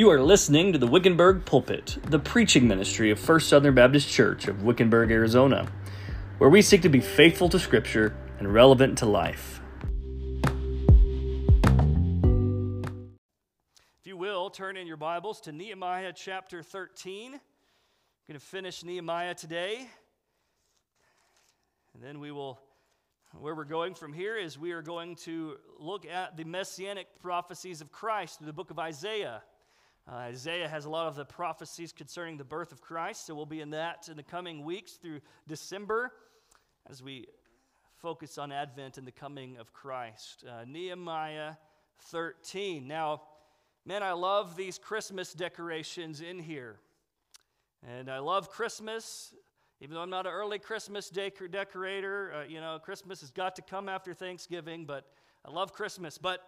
You are listening to the Wickenburg Pulpit, the preaching ministry of First Southern Baptist Church of Wickenburg, Arizona, where we seek to be faithful to Scripture and relevant to life. If you will, turn in your Bibles to Nehemiah chapter 13. I'm going to finish Nehemiah today. And then we will, where we're going from here is we are going to look at the messianic prophecies of Christ through the book of Isaiah. Uh, Isaiah has a lot of the prophecies concerning the birth of Christ, so we'll be in that in the coming weeks through December as we focus on Advent and the coming of Christ. Uh, Nehemiah 13. Now, man, I love these Christmas decorations in here. And I love Christmas, even though I'm not an early Christmas decorator. Uh, you know, Christmas has got to come after Thanksgiving, but I love Christmas. But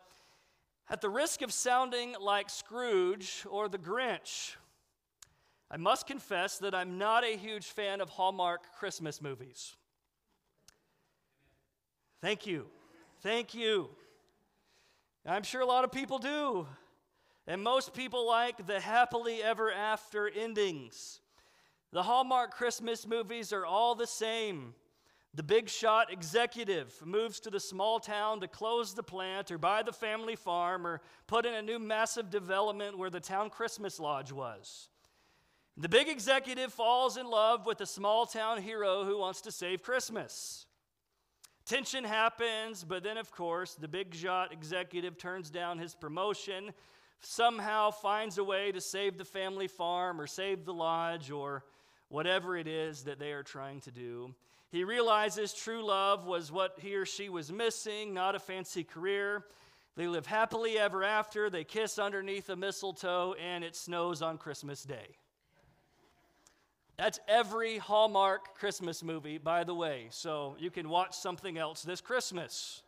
at the risk of sounding like Scrooge or the Grinch, I must confess that I'm not a huge fan of Hallmark Christmas movies. Thank you. Thank you. I'm sure a lot of people do. And most people like the happily ever after endings. The Hallmark Christmas movies are all the same. The big shot executive moves to the small town to close the plant or buy the family farm or put in a new massive development where the town Christmas lodge was. The big executive falls in love with the small town hero who wants to save Christmas. Tension happens, but then, of course, the big shot executive turns down his promotion, somehow finds a way to save the family farm or save the lodge or whatever it is that they are trying to do. He realizes true love was what he or she was missing, not a fancy career. They live happily ever after. They kiss underneath a mistletoe, and it snows on Christmas Day. That's every Hallmark Christmas movie, by the way, so you can watch something else this Christmas.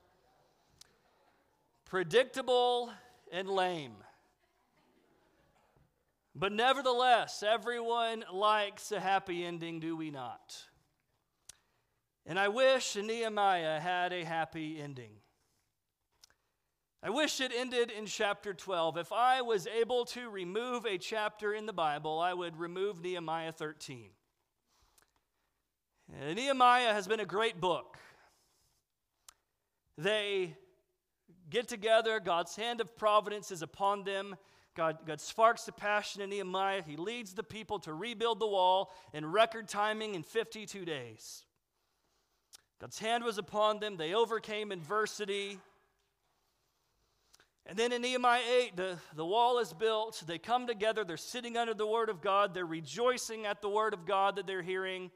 Predictable and lame. But nevertheless, everyone likes a happy ending, do we not? And I wish Nehemiah had a happy ending. I wish it ended in chapter 12. If I was able to remove a chapter in the Bible, I would remove Nehemiah 13. And Nehemiah has been a great book. They get together, God's hand of providence is upon them. God, God sparks the passion in Nehemiah. He leads the people to rebuild the wall in record timing in 52 days. God's hand was upon them. They overcame adversity. And then in Nehemiah 8, the, the wall is built. They come together. They're sitting under the word of God. They're rejoicing at the word of God that they're hearing.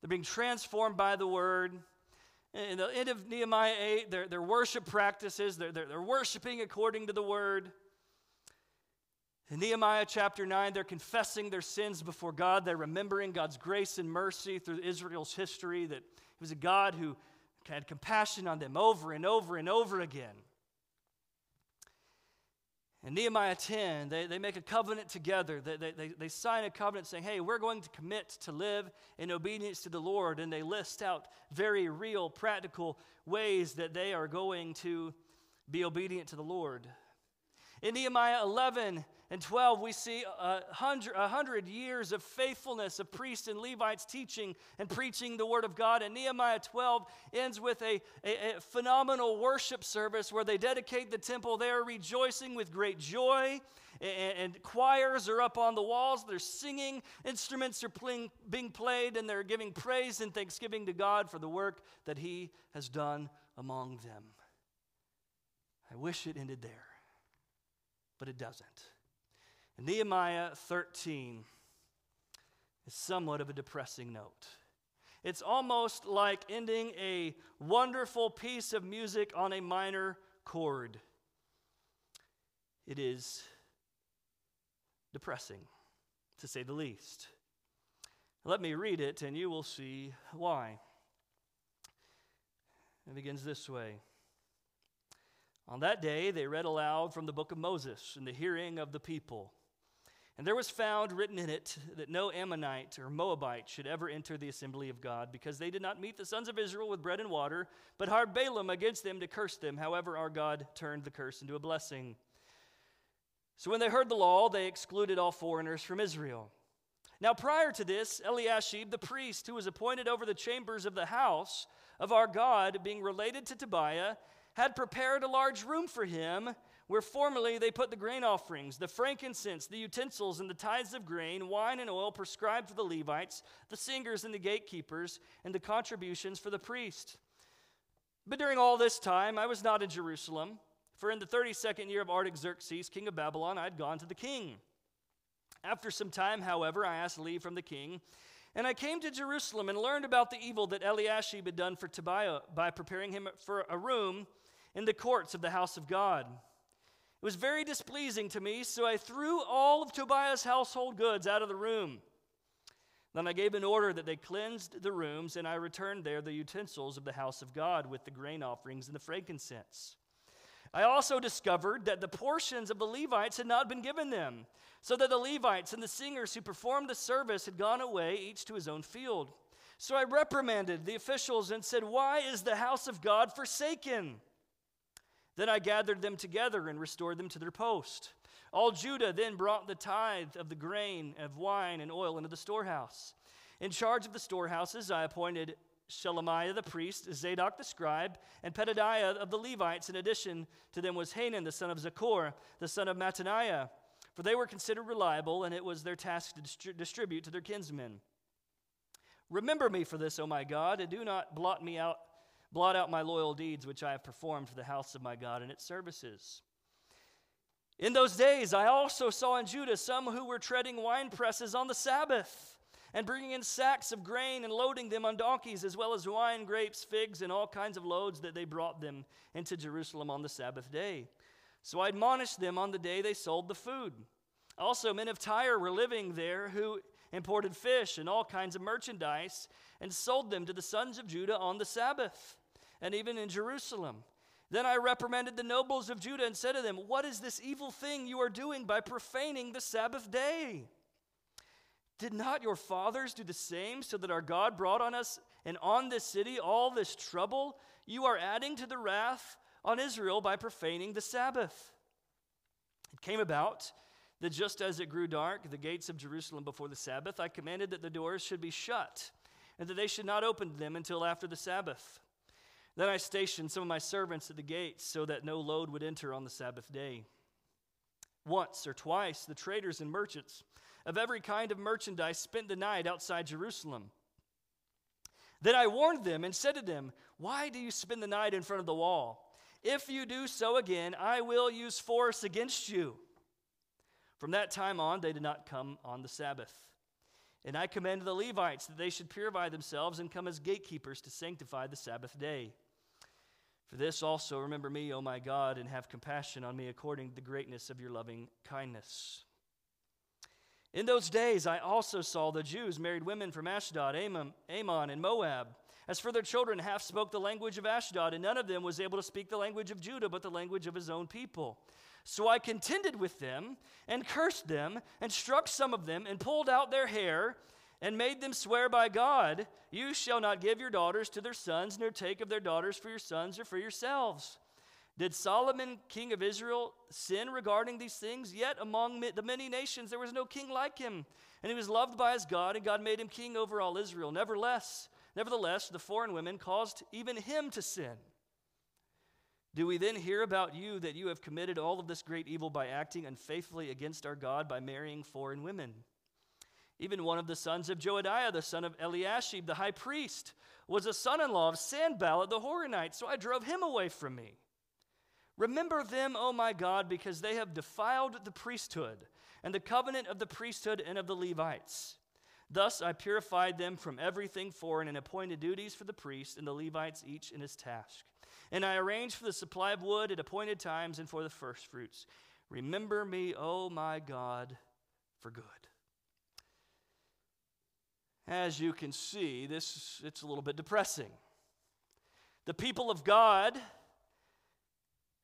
They're being transformed by the word. In the end of Nehemiah 8, their, their worship practices, they're, they're, they're worshiping according to the word. In Nehemiah chapter 9, they're confessing their sins before God. They're remembering God's grace and mercy through Israel's history that he was a God who had compassion on them over and over and over again. In Nehemiah 10, they, they make a covenant together. They, they, they sign a covenant saying, hey, we're going to commit to live in obedience to the Lord. And they list out very real, practical ways that they are going to be obedient to the Lord. In Nehemiah 11, and 12, we see a hundred, a hundred years of faithfulness of priests and Levites teaching and preaching the word of God. And Nehemiah 12 ends with a, a, a phenomenal worship service where they dedicate the temple. They are rejoicing with great joy. And, and choirs are up on the walls. They're singing. Instruments are playing, being played. And they're giving praise and thanksgiving to God for the work that He has done among them. I wish it ended there, but it doesn't. Nehemiah 13 is somewhat of a depressing note. It's almost like ending a wonderful piece of music on a minor chord. It is depressing, to say the least. Let me read it, and you will see why. It begins this way. On that day, they read aloud from the book of Moses in the hearing of the people. And there was found written in it that no Ammonite or Moabite should ever enter the assembly of God, because they did not meet the sons of Israel with bread and water, but hired Balaam against them to curse them. However, our God turned the curse into a blessing. So when they heard the law, they excluded all foreigners from Israel. Now, prior to this, Eliashib, the priest who was appointed over the chambers of the house of our God, being related to Tobiah, had prepared a large room for him where formerly they put the grain offerings, the frankincense, the utensils, and the tithes of grain, wine, and oil prescribed for the Levites, the singers, and the gatekeepers, and the contributions for the priest. But during all this time, I was not in Jerusalem, for in the 32nd year of Artaxerxes, king of Babylon, I had gone to the king. After some time, however, I asked leave from the king, and I came to Jerusalem and learned about the evil that Eliashib had done for Tobiah by preparing him for a room in the courts of the house of God. It was very displeasing to me, so I threw all of Tobiah's household goods out of the room. Then I gave an order that they cleansed the rooms, and I returned there the utensils of the house of God with the grain offerings and the frankincense. I also discovered that the portions of the Levites had not been given them, so that the Levites and the singers who performed the service had gone away, each to his own field. So I reprimanded the officials and said, Why is the house of God forsaken? Then I gathered them together and restored them to their post. All Judah then brought the tithe of the grain, of wine, and oil into the storehouse. In charge of the storehouses, I appointed Shelemiah the priest, Zadok the scribe, and Pedadiah of the Levites. In addition to them was Hanan the son of Zaccur, the son of Mattaniah, for they were considered reliable, and it was their task to distri- distribute to their kinsmen. Remember me for this, O my God, and do not blot me out, blot out my loyal deeds which I have performed for the house of my God and its services. In those days, I also saw in Judah some who were treading wine presses on the Sabbath and bringing in sacks of grain and loading them on donkeys, as well as wine, grapes, figs, and all kinds of loads that they brought them into Jerusalem on the Sabbath day. So I admonished them on the day they sold the food. Also, men of Tyre were living there who imported fish and all kinds of merchandise and sold them to the sons of Judah on the Sabbath, and even in Jerusalem. Then I reprimanded the nobles of Judah and said to them, What is this evil thing you are doing by profaning the Sabbath day? Did not your fathers do the same so that our God brought on us and on this city all this trouble? You are adding to the wrath on Israel by profaning the Sabbath. It came about that just as it grew dark, the gates of Jerusalem before the Sabbath, I commanded that the doors should be shut and that they should not open them until after the Sabbath. Then I stationed some of my servants at the gates so that no load would enter on the Sabbath day. Once or twice, the traders and merchants of every kind of merchandise spent the night outside Jerusalem. Then I warned them and said to them, Why do you spend the night in front of the wall? If you do so again, I will use force against you. From that time on, they did not come on the Sabbath. And I commanded the Levites that they should purify themselves and come as gatekeepers to sanctify the Sabbath day. For this also remember me, O my God, and have compassion on me according to the greatness of your loving kindness. In those days, I also saw the Jews married women from Ashdod, Ammon, and Moab. As for their children, half spoke the language of Ashdod, and none of them was able to speak the language of Judah, but the language of his own people. So I contended with them, and cursed them, and struck some of them, and pulled out their hair and made them swear by God, You shall not give your daughters to their sons, nor take of their daughters for your sons or for yourselves. Did Solomon, king of Israel, sin regarding these things? Yet among the many nations there was no king like him, and he was loved by his God, and God made him king over all Israel. Nevertheless, nevertheless, the foreign women caused even him to sin. Do we then hear about you that you have committed all of this great evil by acting unfaithfully against our God by marrying foreign women? Even one of the sons of Joadiah, the son of Eliashib, the high priest, was a son in law of Sanballat the Horonite, so I drove him away from me. Remember them, O my God, because they have defiled the priesthood and the covenant of the priesthood and of the Levites. Thus I purified them from everything foreign and appointed duties for the priests and the Levites, each in his task. And I arranged for the supply of wood at appointed times and for the firstfruits. Remember me, O my God, for good. As you can see, this it's a little bit depressing. The people of God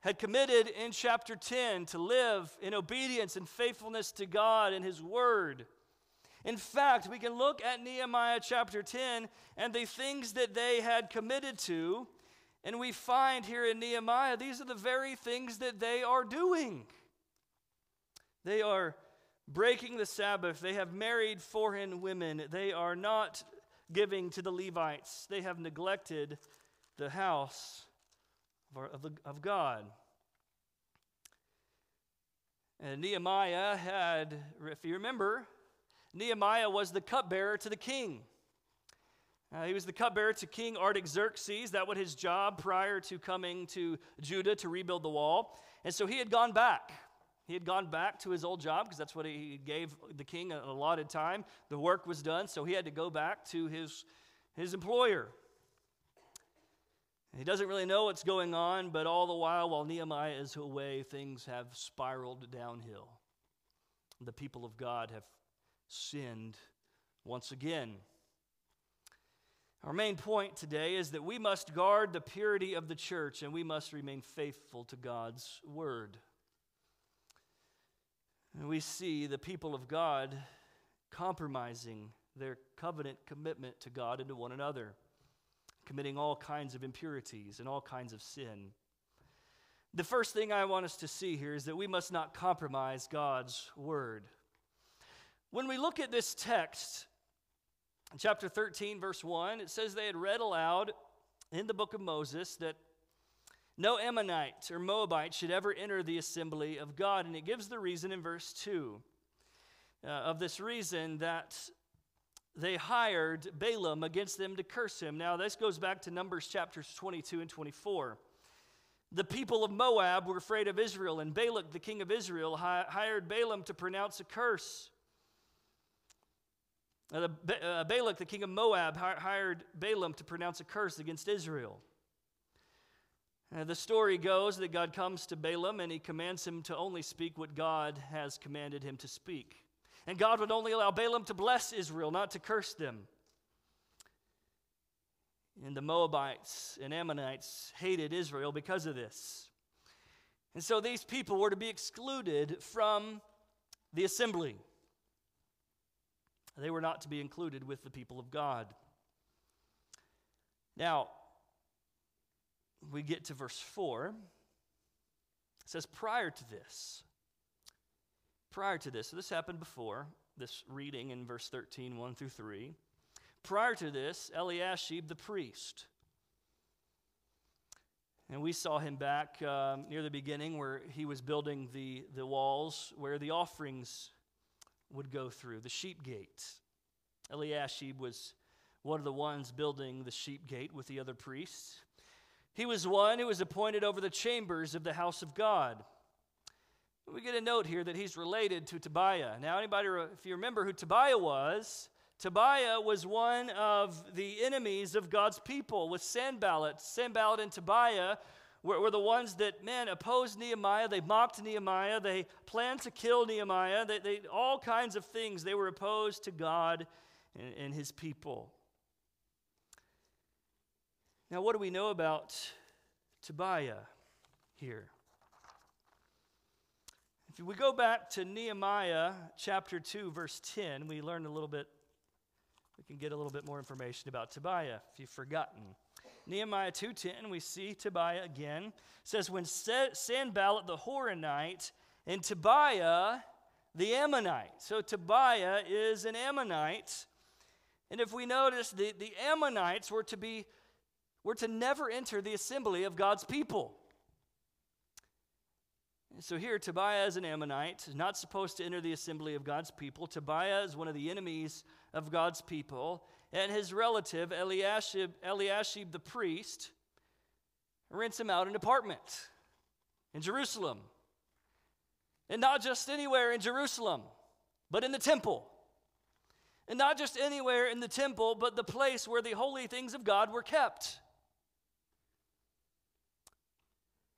had committed in chapter 10 to live in obedience and faithfulness to God and His Word. In fact, we can look at Nehemiah chapter 10 and the things that they had committed to, and we find here in Nehemiah these are the very things that they are doing. They are breaking the Sabbath. They have married foreign women. They are not giving to the Levites. They have neglected the house of, of God. And Nehemiah had, if you remember, Nehemiah was the cupbearer to the king. Uh, he was the cupbearer to King Artaxerxes. That was his job prior to coming to Judah to rebuild the wall. And so he had gone back. He had gone back to his old job because that's what he gave the king a allotted time. The work was done, so he had to go back to his, his employer. He doesn't really know what's going on, but all the while, while Nehemiah is away, things have spiraled downhill. The people of God have sinned once again. Our main point today is that we must guard the purity of the church and we must remain faithful to God's word. And we see the people of God compromising their covenant commitment to God and to one another committing all kinds of impurities and all kinds of sin. The first thing I want us to see here is that we must not compromise God's word. When we look at this text, chapter 13, verse 1, it says they had read aloud in the book of Moses that no Ammonite or Moabite should ever enter the assembly of God. And it gives the reason in verse 2 uh, of this reason that they hired Balaam against them to curse him. Now, this goes back to Numbers chapters 22 and 24. The people of Moab were afraid of Israel, and Balak, the king of Israel, hi- hired Balaam to pronounce a curse. The, uh, Balak, the king of Moab, hi- hired Balaam to pronounce a curse against Israel. The story goes that God comes to Balaam and he commands him to only speak what God has commanded him to speak. And God would only allow Balaam to bless Israel, not to curse them. And the Moabites and Ammonites hated Israel because of this. And so these people were to be excluded from the assembly. They were not to be included with the people of God. Now, we get to verse 4. It says, Prior to this, prior to this, so this happened before this reading in verse 13, 1 through 3. Prior to this, Eliashib the priest. And we saw him back um, near the beginning where he was building the, the walls where the offerings would go through, the sheep gate. Eliashib was one of the ones building the sheep gate with the other priests. He was one who was appointed over the chambers of the house of God. We get a note here that he's related to Tobiah. Now, anybody, if you remember who Tobiah was, Tobiah was one of the enemies of God's people with Sanballat. Sanballat and Tobiah were, were, the ones that, men, opposed Nehemiah. They mocked Nehemiah. They planned to kill Nehemiah. They, they all kinds of things. They were opposed to God and, and his people. Now, what do we know about Tobiah here? If we go back to Nehemiah chapter 2, verse 10, we learn a little bit, we can get a little bit more information about Tobiah if you've forgotten. Nehemiah 2:10, we see Tobiah again. Says, When Sanballat the Horonite and Tobiah the Ammonite. So Tobiah is an Ammonite. And if we notice, the, the Ammonites were to be were to never enter the assembly of God's people. So here, Tobiah is an Ammonite, not supposed to enter the assembly of God's people. Tobiah is one of the enemies of God's people. And his relative, Eliashib, Eliashib the priest, rents him out an apartment in Jerusalem. And not just anywhere in Jerusalem, but in the temple. And not just anywhere in the temple, but the place where the holy things of God were kept.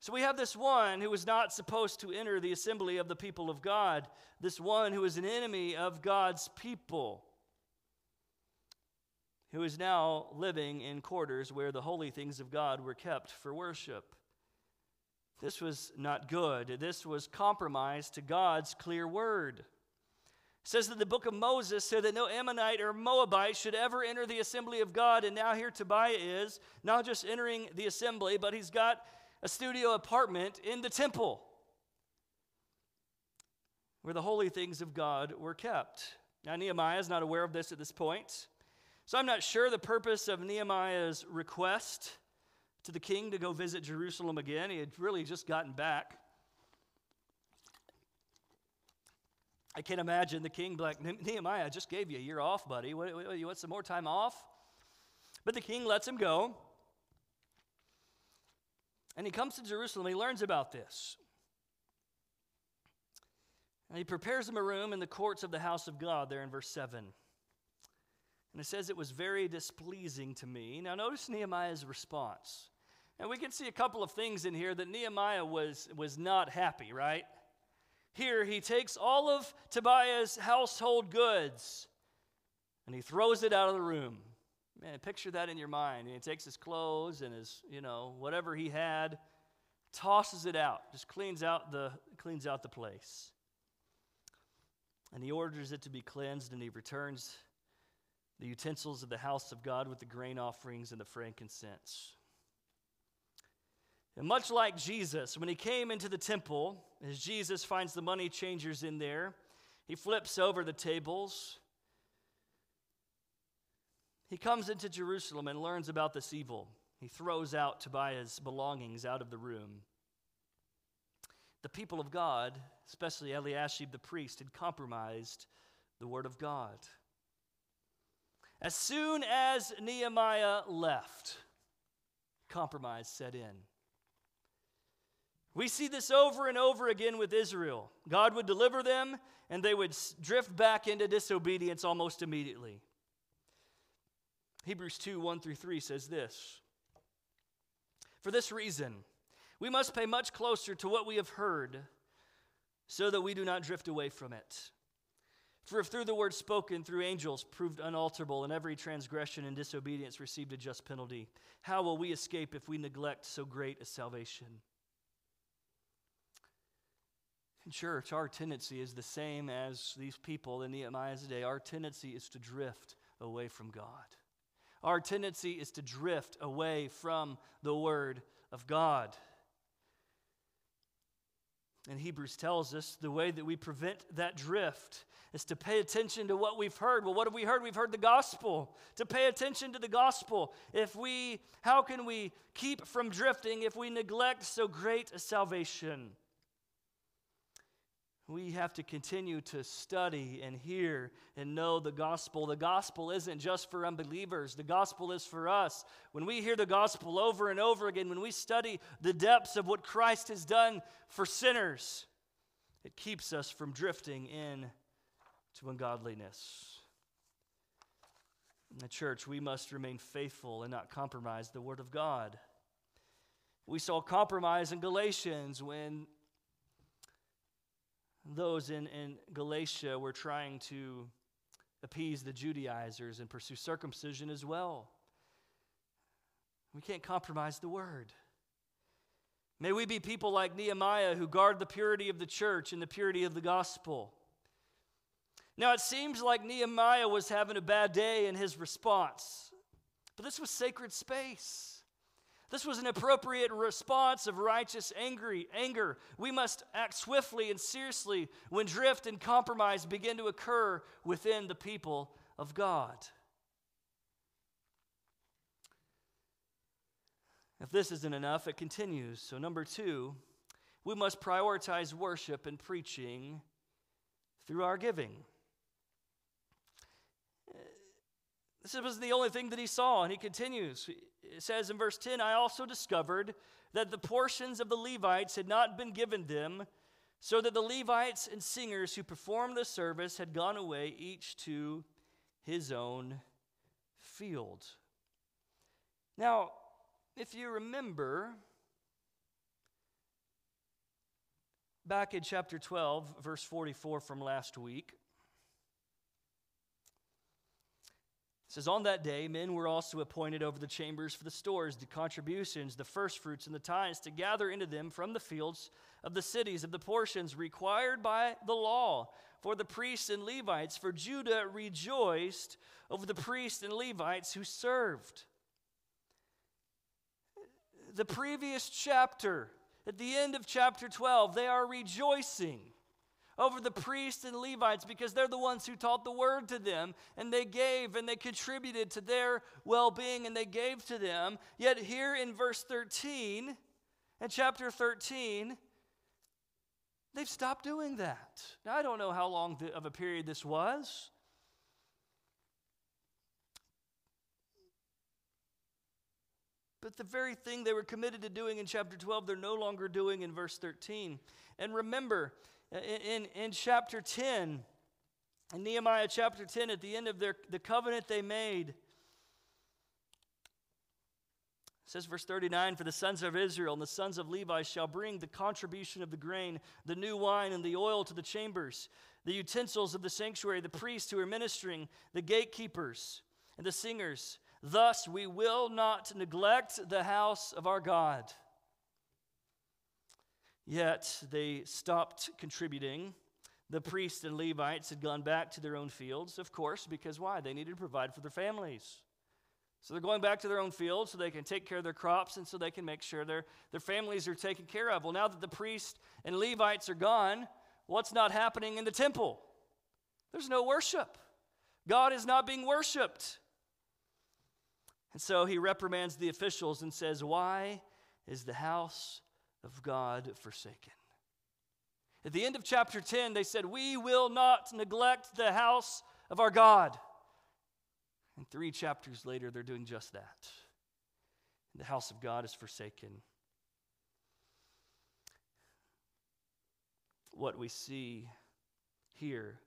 So we have this one who was not supposed to enter the assembly of the people of God, this one who is an enemy of God's people, who is now living in quarters where the holy things of God were kept for worship. This was not good. This was compromise to God's clear word. Says that the book of Moses said that no Ammonite or Moabite should ever enter the assembly of God. And now here Tobiah is, not just entering the assembly, but he's got a studio apartment in the temple where the holy things of God were kept. Now, Nehemiah is not aware of this at this point. So I'm not sure the purpose of Nehemiah's request to the king to go visit Jerusalem again. He had really just gotten back. I can't imagine the king like, Nehemiah, I just gave you a year off, buddy. What, what, you want some more time off? But the king lets him go. And he comes to Jerusalem. He learns about this. And he prepares him a room in the courts of the house of God, there in verse 7. And it says, It was very displeasing to me. Now, notice Nehemiah's response. And we can see a couple of things in here that Nehemiah was, was not happy, right? Here, he takes all of Tobiah's household goods and he throws it out of the room. Man, picture that in your mind. He takes his clothes and his, you know, whatever he had, tosses it out, just cleans out the, cleans out the place. And he orders it to be cleansed, and he returns the utensils of the house of God with the grain offerings and the frankincense. And much like Jesus, when he came into the temple, as Jesus finds the money changers in there, he flips over the tables. He comes into Jerusalem and learns about this evil. He throws out Tobiah's belongings out of the room. The people of God, especially Eliashib the priest, had compromised the word of God. As soon as Nehemiah left, compromise set in. We see this over and over again with Israel. God would deliver them, and they would drift back into disobedience almost immediately. Hebrews 2 1 through 3 says this For this reason, we must pay much closer to what we have heard so that we do not drift away from it. For if through the word spoken through angels proved unalterable, and every transgression and disobedience received a just penalty, how will we escape if we neglect so great a salvation? In church, our tendency is the same as these people in Nehemiah's day. Our tendency is to drift away from God. Our tendency is to drift away from the Word of God. And Hebrews tells us the way that we prevent that drift is to pay attention to what we've heard. Well, what have we heard? We've heard the gospel. To pay attention to the gospel. If we, how can we keep from drifting if we neglect so great a salvation? We have to continue to study and hear and know the gospel. The gospel isn't just for unbelievers, the gospel is for us. When we hear the gospel over and over again, when we study the depths of what Christ has done for sinners, it keeps us from drifting in to ungodliness. In the church, we must remain faithful and not compromise the Word of God. We saw compromise in Galatians when those in, in Galatia were trying to appease the Judaizers and pursue circumcision as well. We can't compromise the word. May we be people like Nehemiah who guard the purity of the church and the purity of the gospel. Now, it seems like Nehemiah was having a bad day in his response, but this was sacred space. This was an appropriate response of righteous angry, anger. We must act swiftly and seriously when drift and compromise begin to occur within the people of God. If this isn't enough, it continues. So, number two, we must prioritize worship and preaching through our giving. This was the only thing that he saw, and he continues. It says in verse 10 I also discovered that the portions of the Levites had not been given them, so that the Levites and singers who performed the service had gone away, each to his own field. Now, if you remember, back in chapter 12, verse 44 from last week, It says, On that day, men were also appointed over the chambers for the stores, the contributions, the firstfruits, and the tithes to gather into them from the fields of the cities of the portions required by the law for the priests and Levites. For Judah rejoiced over the priests and Levites who served. The previous chapter, at the end of chapter 12, they are rejoicing over the priests and Levites because they're the ones who taught the word to them and they gave and they contributed to their well being and they gave to them. Yet, here in verse 13, and chapter 13, they've stopped doing that. Now, I don't know how long of a period this was. But the very thing they were committed to doing in chapter 12, they're no longer doing in verse 13. And remember, in, in chapter 10, in Nehemiah chapter 10, at the end of their, the covenant they made, says verse 39 For the sons of Israel and the sons of Levi shall bring the contribution of the grain, the new wine, and the oil to the chambers, the utensils of the sanctuary, the priests who are ministering, the gatekeepers, and the singers. Thus we will not neglect the house of our God. Yet they stopped contributing. The priests and Levites had gone back to their own fields, of course, because why? They needed to provide for their families. So they're going back to their own fields so they can take care of their crops and so they can make sure their, their families are taken care of. Well, now that the priests and Levites are gone, what's not happening in the temple? There's no worship. God is not being worshiped. And so he reprimands the officials and says, Why is the house of God forsaken. At the end of chapter 10, they said, We will not neglect the house of our God. And three chapters later, they're doing just that. The house of God is forsaken. What we see here,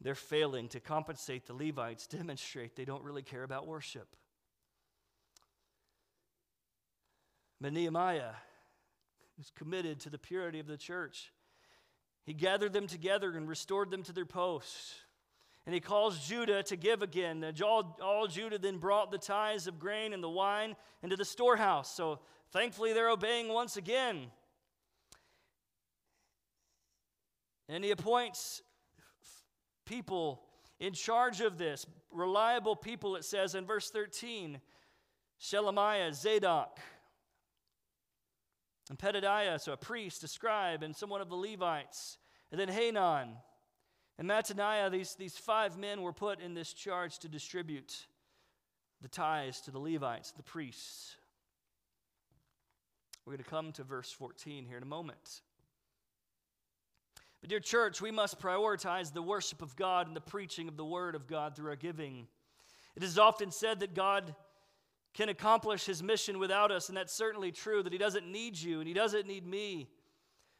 they're failing to compensate the Levites, demonstrate they don't really care about worship. But Nehemiah was committed to the purity of the church. He gathered them together and restored them to their posts. And he calls Judah to give again. All, all Judah then brought the tithes of grain and the wine into the storehouse. So thankfully, they're obeying once again. And he appoints people in charge of this, reliable people, it says in verse 13 Shelemiah, Zadok, and Pedadiah, so a priest, a scribe, and someone of the Levites. And then Hanan and Mattaniah, these, these five men were put in this charge to distribute the tithes to the Levites, the priests. We're going to come to verse 14 here in a moment. But, dear church, we must prioritize the worship of God and the preaching of the Word of God through our giving. It is often said that God can accomplish his mission without us, and that's certainly true, that he doesn't need you and he doesn't need me.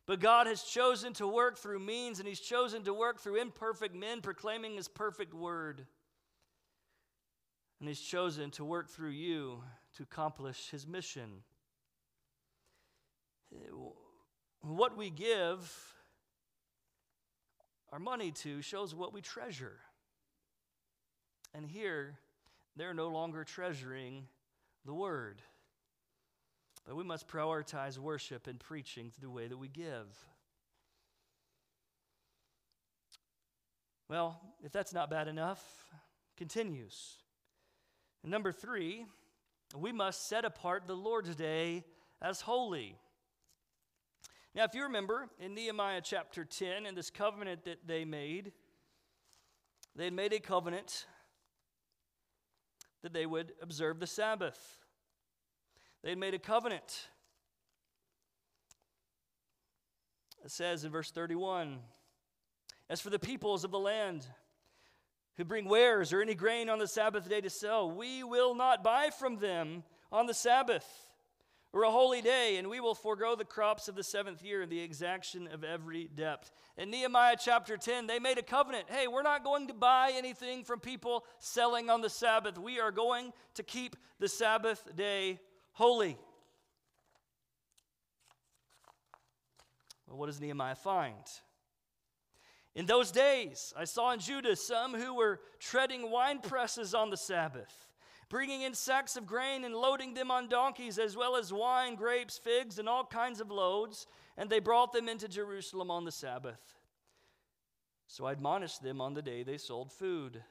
But God has chosen to work through means, and he's chosen to work through imperfect men proclaiming his perfect word. And he's chosen to work through you to accomplish his mission. What we give our money to shows what we treasure. And here, they're no longer treasuring the word. But we must prioritize worship and preaching through the way that we give. Well, if that's not bad enough, continues. And number three, we must set apart the Lord's day as holy. Now, if you remember in Nehemiah chapter 10, in this covenant that they made, they made a covenant that they would observe the Sabbath. They had made a covenant. It says in verse 31 As for the peoples of the land who bring wares or any grain on the Sabbath day to sell, we will not buy from them on the Sabbath or a holy day, and we will forego the crops of the seventh year and the exaction of every debt. In Nehemiah chapter 10, they made a covenant. Hey, we're not going to buy anything from people selling on the Sabbath. We are going to keep the Sabbath day holy. Well, what does Nehemiah find? In those days, I saw in Judah some who were treading wine presses on the Sabbath bringing in sacks of grain and loading them on donkeys, as well as wine, grapes, figs, and all kinds of loads. And they brought them into Jerusalem on the Sabbath. So I admonished them on the day they sold food.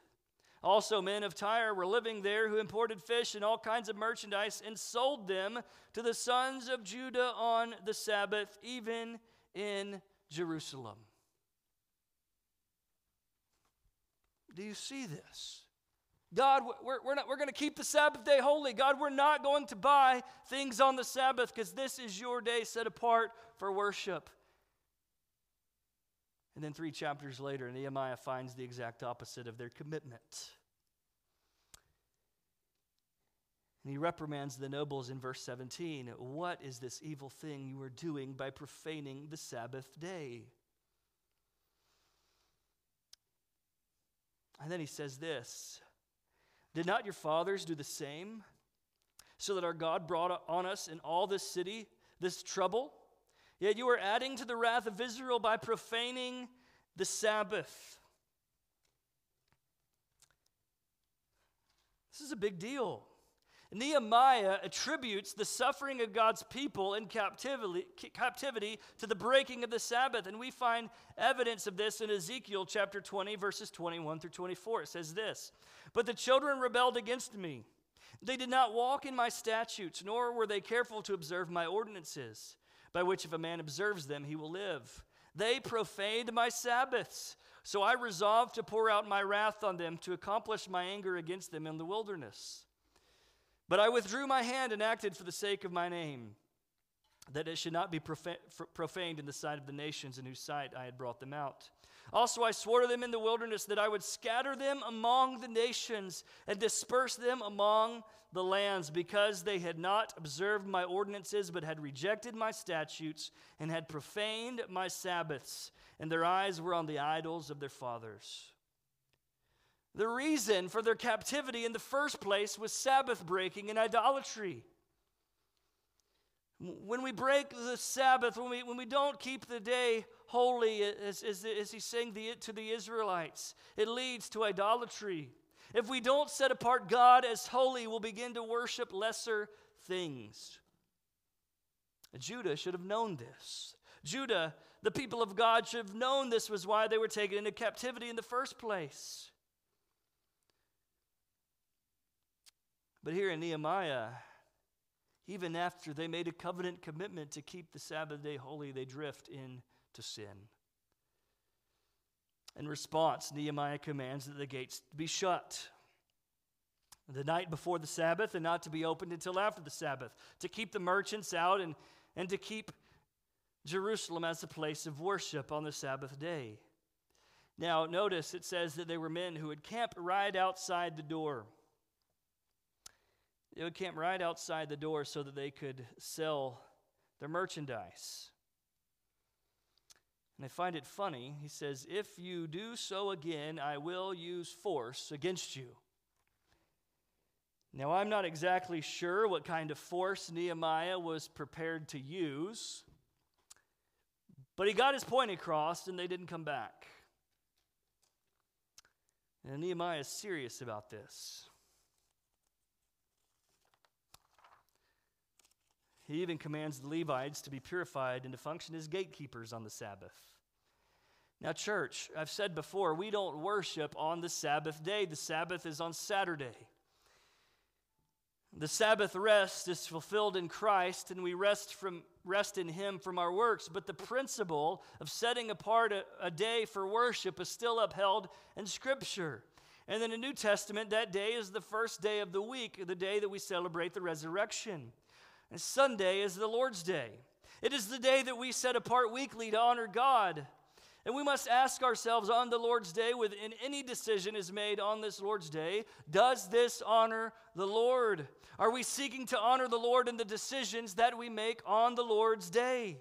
Also, men of Tyre were living there who imported fish and all kinds of merchandise and sold them to the sons of Judah on the Sabbath, even in Jerusalem. Do you see this? God, we're, we're, we're going to keep the Sabbath day holy. God, we're not going to buy things on the Sabbath because this is your day set apart for worship. And then three chapters later, Nehemiah finds the exact opposite of their commitment. And he reprimands the nobles in verse 17. What is this evil thing you are doing by profaning the Sabbath day? And then he says this Did not your fathers do the same? So that our God brought on us in all this city this trouble? Yet you are adding to the wrath of Israel by profaning the Sabbath. This is a big deal. Nehemiah attributes the suffering of God's people in captivity, captivity to the breaking of the Sabbath. And we find evidence of this in Ezekiel chapter 20, verses 21 through 24. It says this But the children rebelled against me. They did not walk in my statutes, nor were they careful to observe my ordinances, by which if a man observes them, he will live. They profaned my Sabbaths. So I resolved to pour out my wrath on them to accomplish my anger against them in the wilderness. But I withdrew my hand and acted for the sake of my name, that it should not be profaned in the sight of the nations in whose sight I had brought them out. Also, I swore to them in the wilderness that I would scatter them among the nations and disperse them among the lands, because they had not observed my ordinances, but had rejected my statutes and had profaned my Sabbaths, and their eyes were on the idols of their fathers. The reason for their captivity in the first place was Sabbath breaking and idolatry. When we break the Sabbath, when we, when we don't keep the day holy, as, as, as he's saying the, to the Israelites, it leads to idolatry. If we don't set apart God as holy, we'll begin to worship lesser things. Judah should have known this. Judah, the people of God, should have known this was why they were taken into captivity in the first place. But here in Nehemiah, even after they made a covenant commitment to keep the Sabbath day holy, they drift into sin. In response, Nehemiah commands that the gates be shut the night before the Sabbath and not to be opened until after the Sabbath, to keep the merchants out and, and to keep Jerusalem as a place of worship on the Sabbath day. Now, notice it says that they were men who would camp right outside the door. They would camp right outside the door so that they could sell their merchandise. And I find it funny. He says, If you do so again, I will use force against you. Now, I'm not exactly sure what kind of force Nehemiah was prepared to use, but he got his point across and they didn't come back. And Nehemiah is serious about this. He even commands the Levites to be purified and to function as gatekeepers on the Sabbath. Now, church, I've said before, we don't worship on the Sabbath day. The Sabbath is on Saturday. The Sabbath rest is fulfilled in Christ, and we rest, from, rest in Him from our works. But the principle of setting apart a, a day for worship is still upheld in Scripture. And in the New Testament, that day is the first day of the week, the day that we celebrate the resurrection. And Sunday is the Lord's Day. It is the day that we set apart weekly to honor God. And we must ask ourselves on the Lord's Day, within any decision is made on this Lord's Day, does this honor the Lord? Are we seeking to honor the Lord in the decisions that we make on the Lord's Day?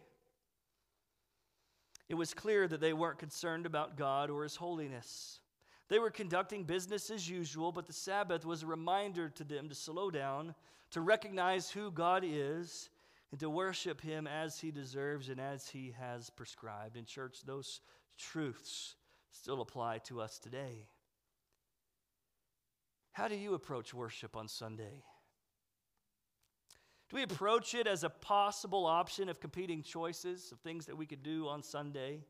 It was clear that they weren't concerned about God or His holiness. They were conducting business as usual, but the Sabbath was a reminder to them to slow down to recognize who God is and to worship Him as He deserves and as He has prescribed. In church, those truths still apply to us today. How do you approach worship on Sunday? Do we approach it as a possible option of competing choices of things that we could do on Sunday?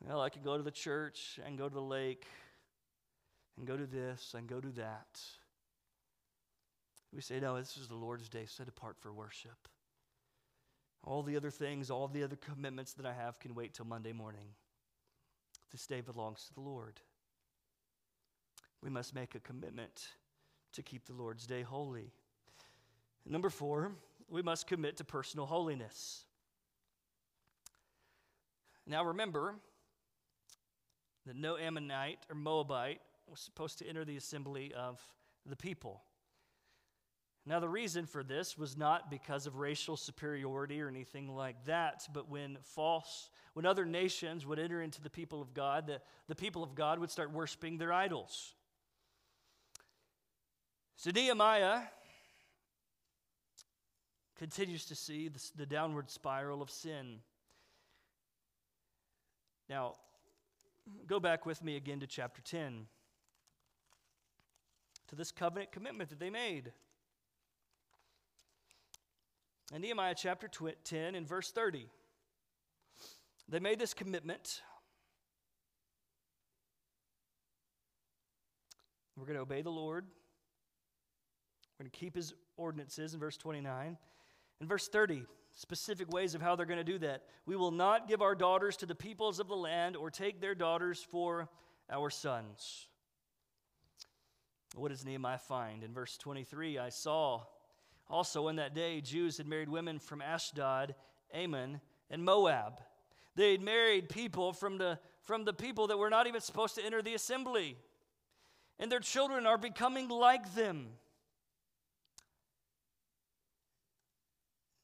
Well, I could go to the church and go to the lake and go to this and go to that. We say, no, this is the Lord's day set apart for worship. All the other things, all the other commitments that I have can wait till Monday morning. This day belongs to the Lord. We must make a commitment to keep the Lord's day holy. Number four, we must commit to personal holiness. Now remember that no Ammonite or Moabite was supposed to enter the assembly of the people. Now, the reason for this was not because of racial superiority or anything like that, but when false, when other nations would enter into the people of God, the, the people of God would start worshiping their idols. So Nehemiah continues to see the, the downward spiral of sin. Now, go back with me again to chapter 10, to this covenant commitment that they made. In Nehemiah chapter 10 and verse 30, they made this commitment. We're going to obey the Lord. We're going to keep his ordinances in verse 29. In verse 30, specific ways of how they're going to do that. We will not give our daughters to the peoples of the land or take their daughters for our sons. What does Nehemiah find? In verse 23, I saw also, in that day, Jews had married women from Ashdod, Ammon, and Moab. They had married people from the, from the people that were not even supposed to enter the assembly. And their children are becoming like them.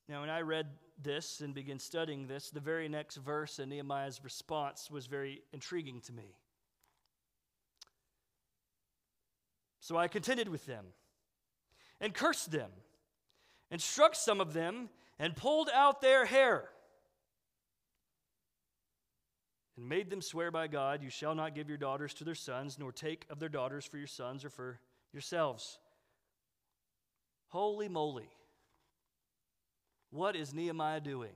Now, when I read this and began studying this, the very next verse in Nehemiah's response was very intriguing to me. So I contended with them and cursed them and struck some of them and pulled out their hair and made them swear by God, You shall not give your daughters to their sons, nor take of their daughters for your sons or for yourselves. Holy moly. What is Nehemiah doing?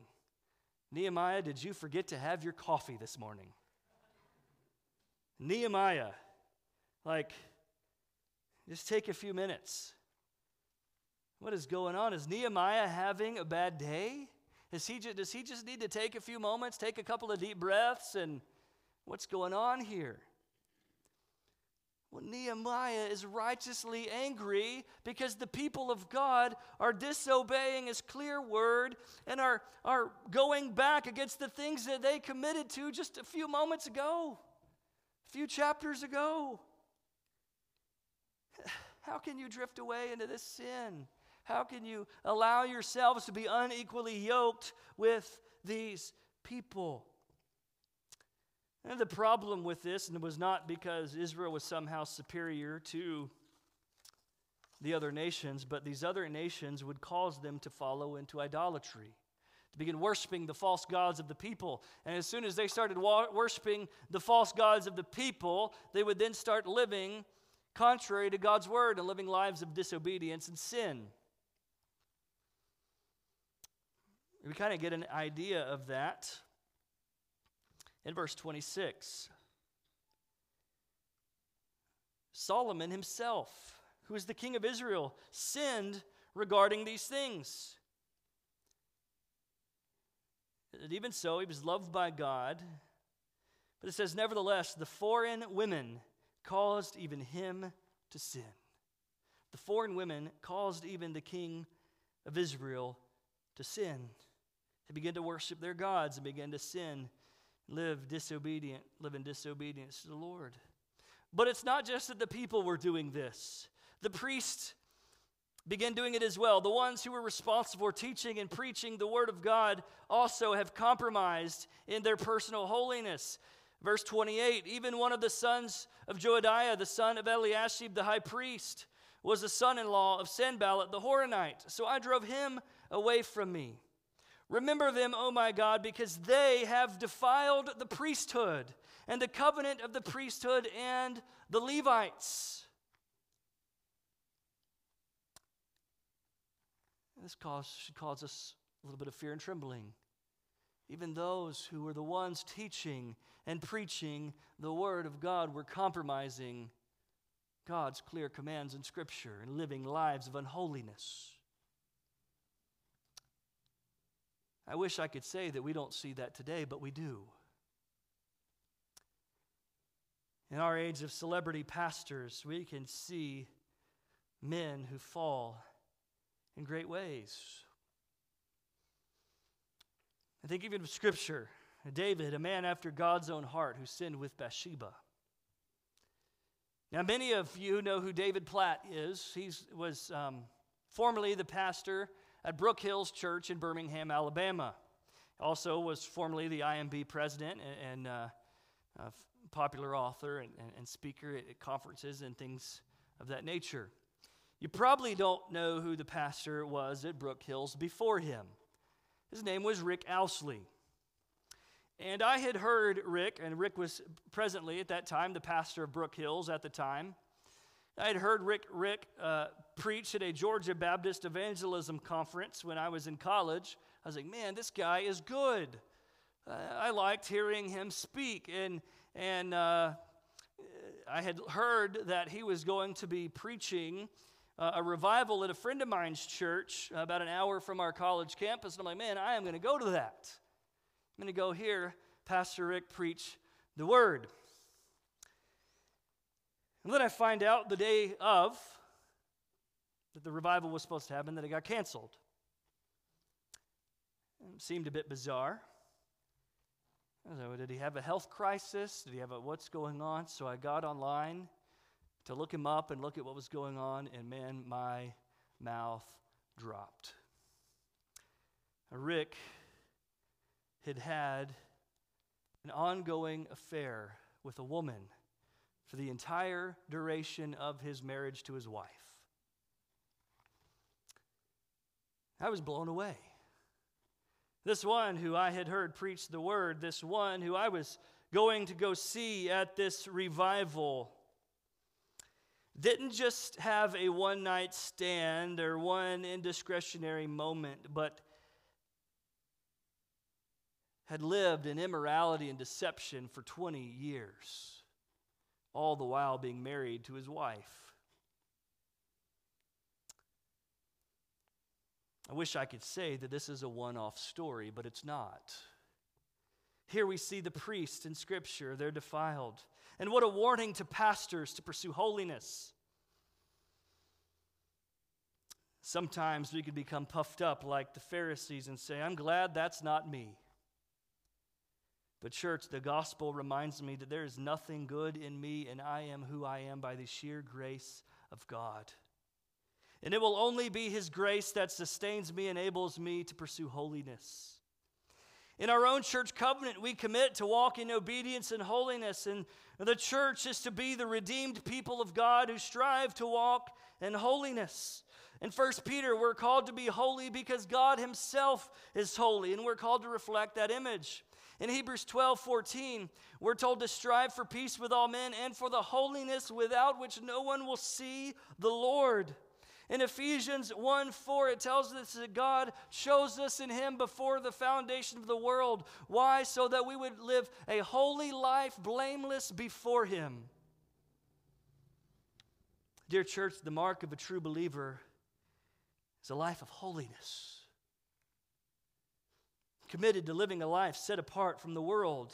Nehemiah, did you forget to have your coffee this morning? Nehemiah, like, just take a few minutes what is going on? Is Nehemiah having a bad day? Is he just, does he just need to take a few moments, take a couple of deep breaths, and what's going on here? Well, Nehemiah is righteously angry because the people of God are disobeying his clear word and are, are going back against the things that they committed to just a few moments ago, a few chapters ago. How can you drift away into this sin? How can you allow yourselves to be unequally yoked with these people? And the problem with this and it was not because Israel was somehow superior to the other nations, but these other nations would cause them to follow into idolatry, to begin worshiping the false gods of the people. And as soon as they started wa- worshiping the false gods of the people, they would then start living contrary to God's word and living lives of disobedience and sin. We kind of get an idea of that in verse 26. Solomon himself, who is the king of Israel, sinned regarding these things. And even so, he was loved by God. But it says, nevertheless, the foreign women caused even him to sin. The foreign women caused even the king of Israel to sin. They begin to worship their gods and begin to sin, live disobedient, live in disobedience to the Lord. But it's not just that the people were doing this. The priests began doing it as well. The ones who were responsible for teaching and preaching the word of God also have compromised in their personal holiness. Verse 28 Even one of the sons of Joadiah, the son of Eliashib, the high priest, was the son in law of Sanballat the Horonite. So I drove him away from me. Remember them, O my God, because they have defiled the priesthood and the covenant of the priesthood and the Levites. This cause should cause us a little bit of fear and trembling. Even those who were the ones teaching and preaching the Word of God were compromising God's clear commands in Scripture and living lives of unholiness. I wish I could say that we don't see that today, but we do. In our age of celebrity pastors, we can see men who fall in great ways. I think even of Scripture, David, a man after God's own heart who sinned with Bathsheba. Now, many of you know who David Platt is. He was um, formerly the pastor at Brook Hills Church in Birmingham, Alabama. Also was formerly the IMB president and, and uh, popular author and, and, and speaker at, at conferences and things of that nature. You probably don't know who the pastor was at Brook Hills before him. His name was Rick Ousley. And I had heard Rick, and Rick was presently at that time the pastor of Brook Hills at the time. I had heard Rick, Rick uh, preach at a Georgia Baptist evangelism conference when I was in college. I was like, man, this guy is good. Uh, I liked hearing him speak. And, and uh, I had heard that he was going to be preaching uh, a revival at a friend of mine's church about an hour from our college campus. And I'm like, man, I am going to go to that. I'm going to go hear Pastor Rick preach the word. And then I find out the day of that the revival was supposed to happen that it got canceled. It seemed a bit bizarre. So did he have a health crisis? Did he have a what's going on? So I got online to look him up and look at what was going on, and man, my mouth dropped. Rick had had an ongoing affair with a woman for the entire duration of his marriage to his wife. I was blown away. This one who I had heard preach the word, this one who I was going to go see at this revival, didn't just have a one night stand or one indiscretionary moment, but had lived in immorality and deception for 20 years, all the while being married to his wife. I wish I could say that this is a one off story, but it's not. Here we see the priests in Scripture, they're defiled. And what a warning to pastors to pursue holiness. Sometimes we could become puffed up like the Pharisees and say, I'm glad that's not me. But, church, the gospel reminds me that there is nothing good in me, and I am who I am by the sheer grace of God. And it will only be His grace that sustains me, enables me to pursue holiness. In our own church covenant, we commit to walk in obedience and holiness, and the church is to be the redeemed people of God who strive to walk in holiness. In 1 Peter, we're called to be holy because God Himself is holy, and we're called to reflect that image. In Hebrews 12 14, we're told to strive for peace with all men and for the holiness without which no one will see the Lord. In Ephesians 1 4, it tells us that God chose us in Him before the foundation of the world. Why? So that we would live a holy life, blameless before Him. Dear church, the mark of a true believer is a life of holiness committed to living a life set apart from the world.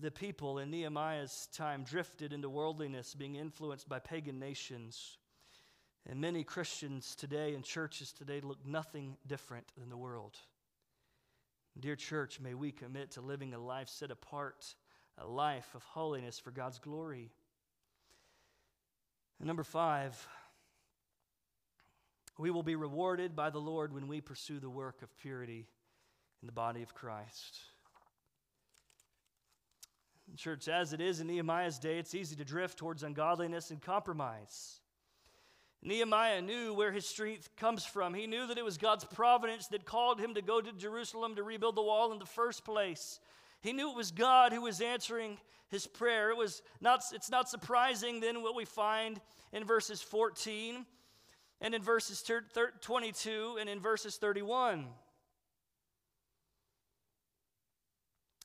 The people in Nehemiah's time drifted into worldliness, being influenced by pagan nations. And many Christians today and churches today look nothing different than the world. Dear church, may we commit to living a life set apart, a life of holiness for God's glory. And number five, we will be rewarded by the Lord when we pursue the work of purity in the body of Christ. Church, as it is in Nehemiah's day, it's easy to drift towards ungodliness and compromise. Nehemiah knew where his strength comes from. He knew that it was God's providence that called him to go to Jerusalem to rebuild the wall in the first place. He knew it was God who was answering his prayer. It was not, it's not surprising then what we find in verses 14 and in verses 22 and in verses 31.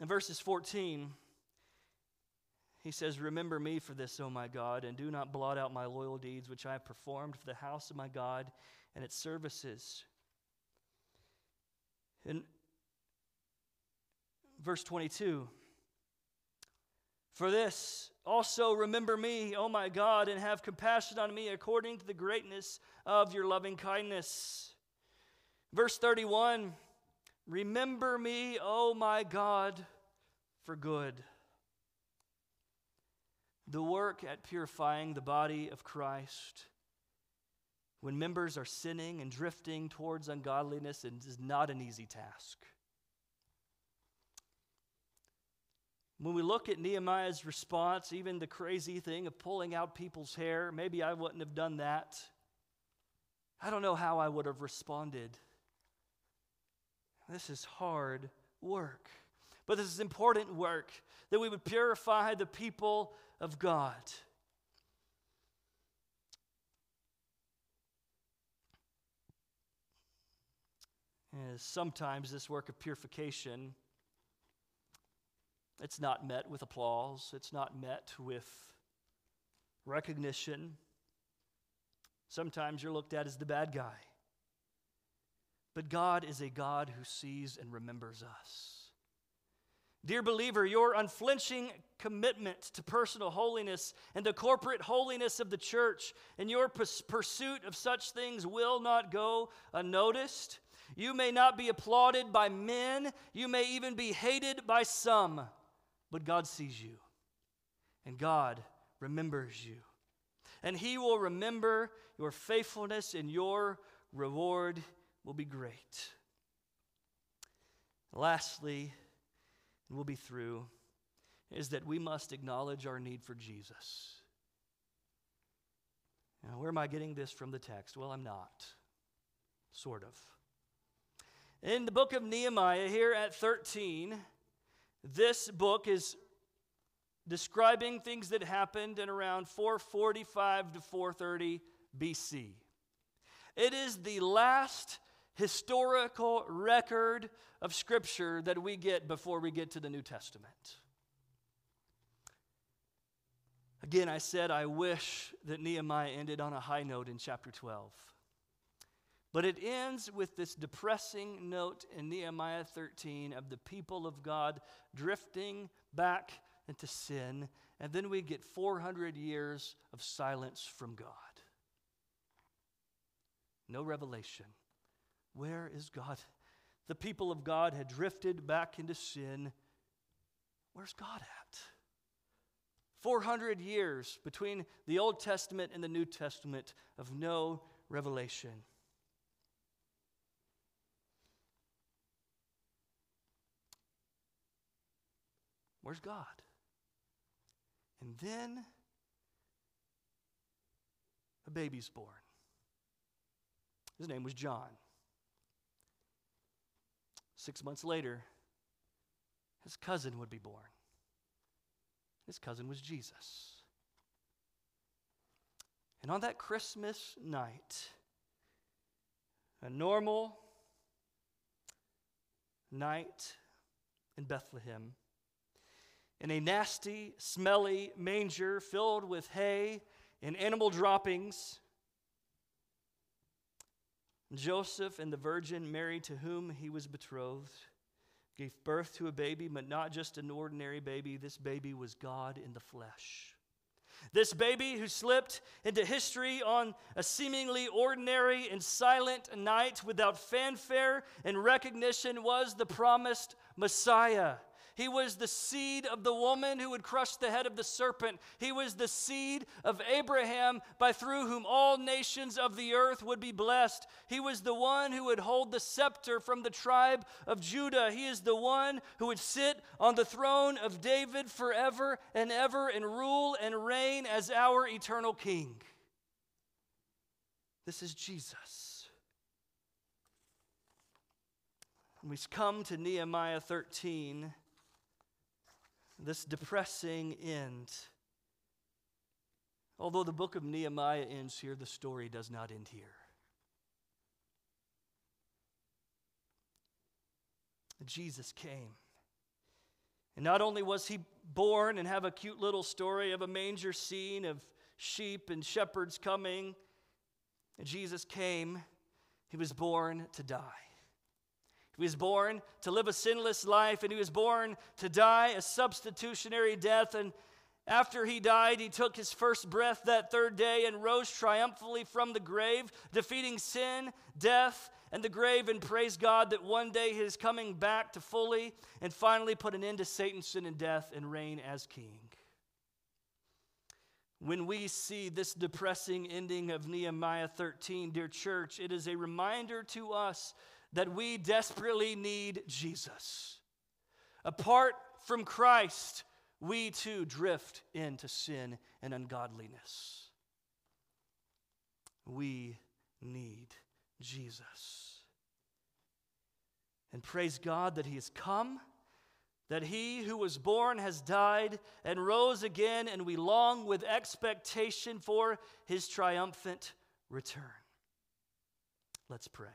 In verses 14, he says, Remember me for this, O my God, and do not blot out my loyal deeds which I have performed for the house of my God and its services. In verse 22, for this also remember me, O my God, and have compassion on me according to the greatness of your loving kindness. Verse 31 Remember me, O my God, for good. The work at purifying the body of Christ when members are sinning and drifting towards ungodliness is not an easy task. When we look at Nehemiah's response, even the crazy thing of pulling out people's hair, maybe I wouldn't have done that. I don't know how I would have responded. This is hard work. But this is important work that we would purify the people of God. sometimes this work of purification it's not met with applause, it's not met with recognition. Sometimes you're looked at as the bad guy. But God is a God who sees and remembers us. Dear believer, your unflinching commitment to personal holiness and the corporate holiness of the church and your pursuit of such things will not go unnoticed. You may not be applauded by men, you may even be hated by some. But God sees you, and God remembers you. And He will remember your faithfulness, and your reward will be great. Lastly, and we'll be through, is that we must acknowledge our need for Jesus. Now, where am I getting this from the text? Well, I'm not. Sort of. In the book of Nehemiah, here at 13, this book is describing things that happened in around 445 to 430 BC. It is the last historical record of Scripture that we get before we get to the New Testament. Again, I said I wish that Nehemiah ended on a high note in chapter 12. But it ends with this depressing note in Nehemiah 13 of the people of God drifting back into sin. And then we get 400 years of silence from God. No revelation. Where is God? The people of God had drifted back into sin. Where's God at? 400 years between the Old Testament and the New Testament of no revelation. Where's God? And then a baby's born. His name was John. Six months later, his cousin would be born. His cousin was Jesus. And on that Christmas night, a normal night in Bethlehem, in a nasty, smelly manger filled with hay and animal droppings. Joseph and the Virgin Mary, to whom he was betrothed, gave birth to a baby, but not just an ordinary baby. This baby was God in the flesh. This baby who slipped into history on a seemingly ordinary and silent night without fanfare and recognition was the promised Messiah. He was the seed of the woman who would crush the head of the serpent. He was the seed of Abraham, by through whom all nations of the earth would be blessed. He was the one who would hold the scepter from the tribe of Judah. He is the one who would sit on the throne of David forever and ever and rule and reign as our eternal king. This is Jesus. When we come to Nehemiah 13, this depressing end. Although the book of Nehemiah ends here, the story does not end here. Jesus came. And not only was he born and have a cute little story of a manger scene of sheep and shepherds coming, Jesus came, he was born to die. He was born to live a sinless life, and he was born to die a substitutionary death. And after he died, he took his first breath that third day and rose triumphantly from the grave, defeating sin, death, and the grave. And praise God that one day he is coming back to fully and finally put an end to Satan's sin and death and reign as king. When we see this depressing ending of Nehemiah 13, dear church, it is a reminder to us that we desperately need Jesus. Apart from Christ, we too drift into sin and ungodliness. We need Jesus. And praise God that He has come, that He who was born has died and rose again, and we long with expectation for His triumphant return. Let's pray.